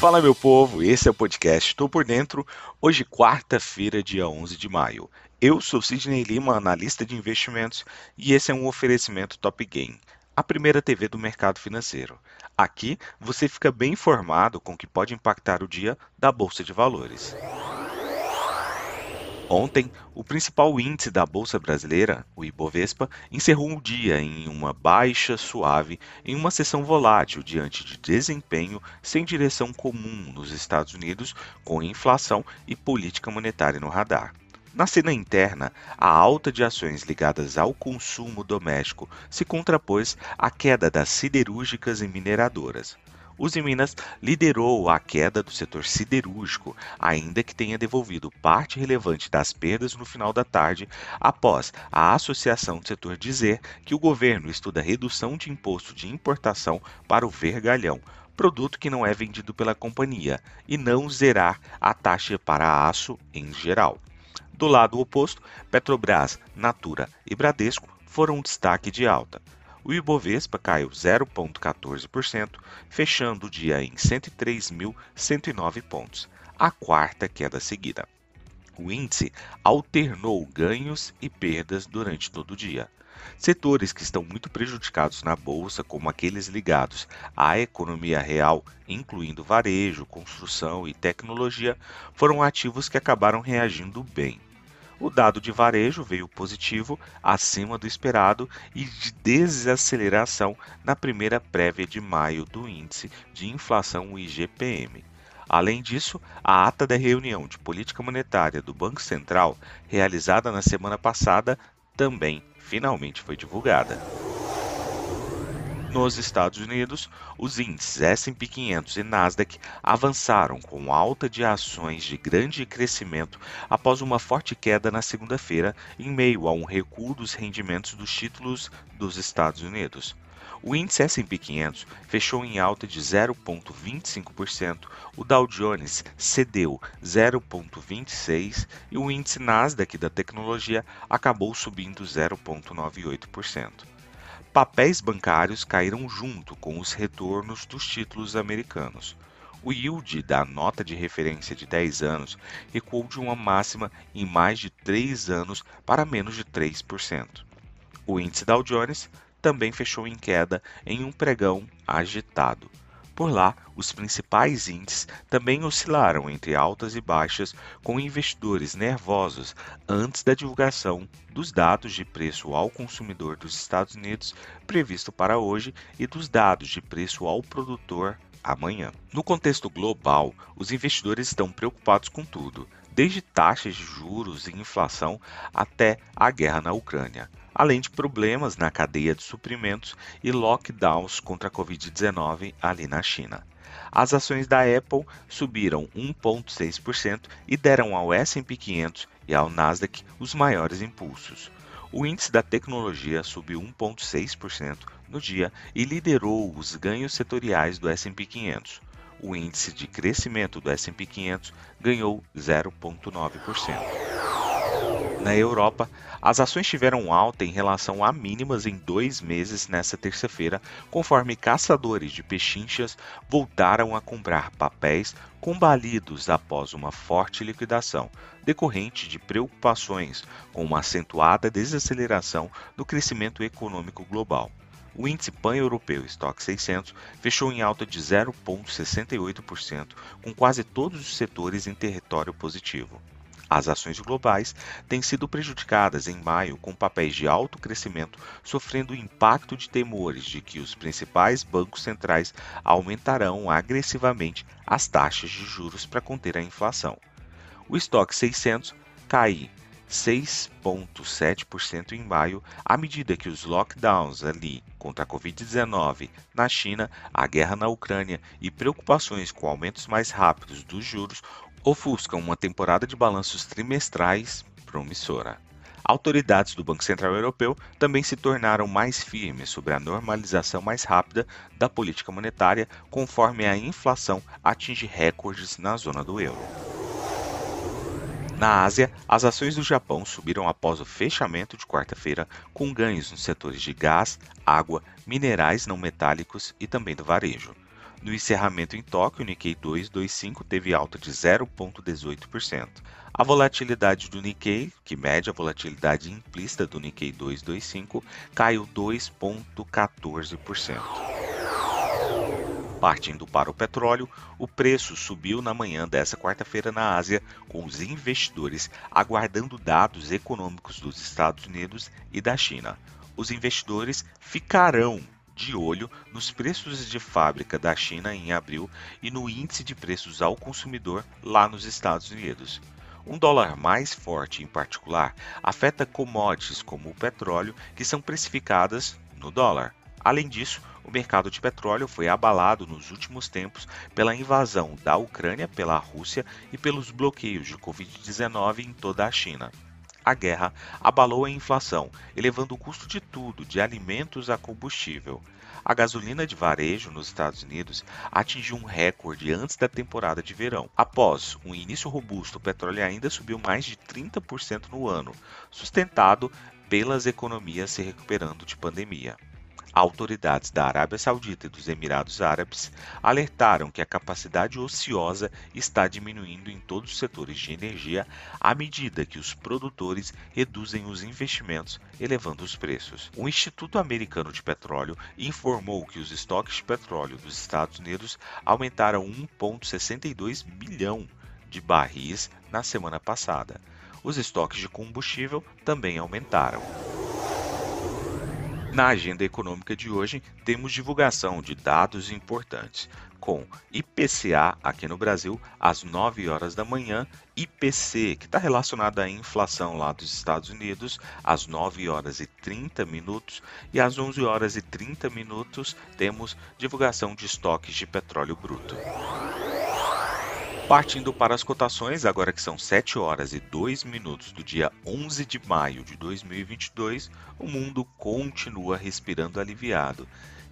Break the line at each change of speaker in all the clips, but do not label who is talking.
Fala meu povo, esse é o podcast Estou por Dentro. Hoje, quarta-feira, dia 11 de maio. Eu sou Sidney Lima, analista de investimentos, e esse é um oferecimento Top Game, a primeira TV do mercado financeiro. Aqui você fica bem informado com o que pode impactar o dia da Bolsa de Valores. Ontem, o principal índice da Bolsa Brasileira, o Ibovespa, encerrou o dia em uma baixa suave em uma sessão volátil diante de desempenho sem direção comum nos Estados Unidos, com inflação e política monetária no radar. Na cena interna, a alta de ações ligadas ao consumo doméstico se contrapôs à queda das siderúrgicas e mineradoras. Uzi Minas liderou a queda do setor siderúrgico, ainda que tenha devolvido parte relevante das perdas no final da tarde, após a associação do setor dizer que o governo estuda redução de imposto de importação para o vergalhão, produto que não é vendido pela companhia, e não zerar a taxa para aço em geral. Do lado oposto, Petrobras, Natura e Bradesco foram um destaque de alta. O Ibovespa caiu 0,14%, fechando o dia em 103.109 pontos, a quarta queda seguida. O índice alternou ganhos e perdas durante todo o dia. Setores que estão muito prejudicados na bolsa, como aqueles ligados à economia real, incluindo varejo, construção e tecnologia, foram ativos que acabaram reagindo bem. O dado de varejo veio positivo, acima do esperado, e de desaceleração na primeira prévia de maio do índice de inflação IGPM. Além disso, a ata da reunião de política monetária do Banco Central, realizada na semana passada, também finalmente foi divulgada. Nos Estados Unidos, os índices S&P 500 e Nasdaq avançaram com alta de ações de grande crescimento após uma forte queda na segunda-feira, em meio a um recuo dos rendimentos dos títulos dos Estados Unidos. O índice S&P 500 fechou em alta de 0,25%, o Dow Jones cedeu 0,26% e o índice Nasdaq da tecnologia acabou subindo 0,98% papéis bancários caíram junto com os retornos dos títulos americanos. O yield da nota de referência de 10 anos recuou de uma máxima em mais de 3 anos para menos de 3%. O índice Dow Jones também fechou em queda em um pregão agitado. Por lá, os principais índices também oscilaram entre altas e baixas, com investidores nervosos antes da divulgação dos dados de preço ao consumidor dos Estados Unidos previsto para hoje e dos dados de preço ao produtor amanhã. No contexto global, os investidores estão preocupados com tudo, desde taxas de juros e inflação até a guerra na Ucrânia além de problemas na cadeia de suprimentos e lockdowns contra a Covid-19 ali na China. As ações da Apple subiram 1,6% e deram ao S&P 500 e ao Nasdaq os maiores impulsos. O índice da tecnologia subiu 1,6% no dia e liderou os ganhos setoriais do S&P 500. O índice de crescimento do S&P 500 ganhou 0,9%. Na Europa, as ações tiveram alta em relação a mínimas em dois meses nesta terça-feira, conforme caçadores de pechinchas voltaram a comprar papéis combalidos após uma forte liquidação, decorrente de preocupações com uma acentuada desaceleração do crescimento econômico global. O índice pan-europeu Stock 600 fechou em alta de 0,68%, com quase todos os setores em território positivo. As ações globais têm sido prejudicadas em maio com papéis de alto crescimento sofrendo o impacto de temores de que os principais bancos centrais aumentarão agressivamente as taxas de juros para conter a inflação. O estoque 600 cai 6,7% em maio, à medida que os lockdowns ali contra a Covid-19 na China, a guerra na Ucrânia e preocupações com aumentos mais rápidos dos juros ofuscam uma temporada de balanços trimestrais promissora. Autoridades do Banco Central Europeu também se tornaram mais firmes sobre a normalização mais rápida da política monetária, conforme a inflação atinge recordes na zona do euro. Na Ásia, as ações do Japão subiram após o fechamento de quarta-feira, com ganhos nos setores de gás, água, minerais não metálicos e também do varejo. No encerramento em Tóquio, o Nikkei 225 teve alta de 0,18%. A volatilidade do Nikkei, que mede a volatilidade implícita do Nikkei 225, caiu 2,14%. Partindo para o petróleo, o preço subiu na manhã dessa quarta-feira na Ásia, com os investidores aguardando dados econômicos dos Estados Unidos e da China. Os investidores ficarão de olho nos preços de fábrica da China em abril e no índice de preços ao consumidor lá nos Estados Unidos. Um dólar mais forte, em particular, afeta commodities como o petróleo, que são precificadas no dólar. Além disso, o mercado de petróleo foi abalado nos últimos tempos pela invasão da Ucrânia pela Rússia e pelos bloqueios de Covid-19 em toda a China. A guerra abalou a inflação, elevando o custo de tudo, de alimentos a combustível. A gasolina de varejo nos Estados Unidos atingiu um recorde antes da temporada de verão. Após um início robusto, o petróleo ainda subiu mais de 30% no ano, sustentado pelas economias se recuperando de pandemia. Autoridades da Arábia Saudita e dos Emirados Árabes alertaram que a capacidade ociosa está diminuindo em todos os setores de energia à medida que os produtores reduzem os investimentos, elevando os preços. O Instituto Americano de Petróleo informou que os estoques de petróleo dos Estados Unidos aumentaram 1,62 bilhão de barris na semana passada. Os estoques de combustível também aumentaram. Na agenda econômica de hoje, temos divulgação de dados importantes, com IPCA aqui no Brasil às 9 horas da manhã, IPC, que está relacionado à inflação lá dos Estados Unidos, às 9 horas e 30 minutos, e às 11 horas e 30 minutos temos divulgação de estoques de petróleo bruto. Partindo para as cotações, agora que são 7 horas e 2 minutos do dia 11 de maio de 2022, o mundo continua respirando aliviado.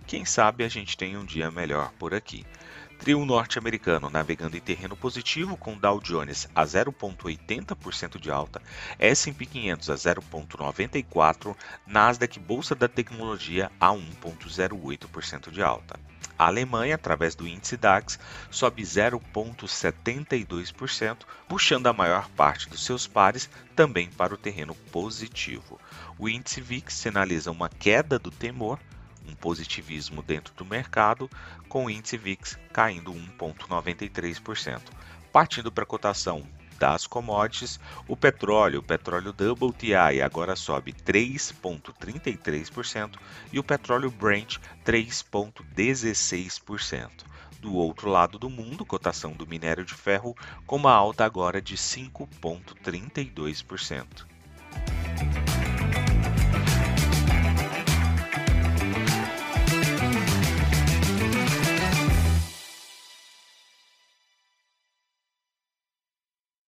Quem sabe a gente tem um dia melhor por aqui. Trio norte-americano navegando em terreno positivo com Dow Jones a 0,80% de alta, S&P 500 a 0,94%, Nasdaq Bolsa da Tecnologia a 1,08% de alta. A Alemanha, através do índice DAX, sobe 0,72%, puxando a maior parte dos seus pares também para o terreno positivo. O índice VIX sinaliza uma queda do temor, um positivismo dentro do mercado, com o índice VIX caindo 1,93%. Partindo para a cotação das commodities, o petróleo, o petróleo WTI agora sobe 3,33% e o petróleo Brent 3,16%. Do outro lado do mundo, cotação do minério de ferro com uma alta agora de 5,32%.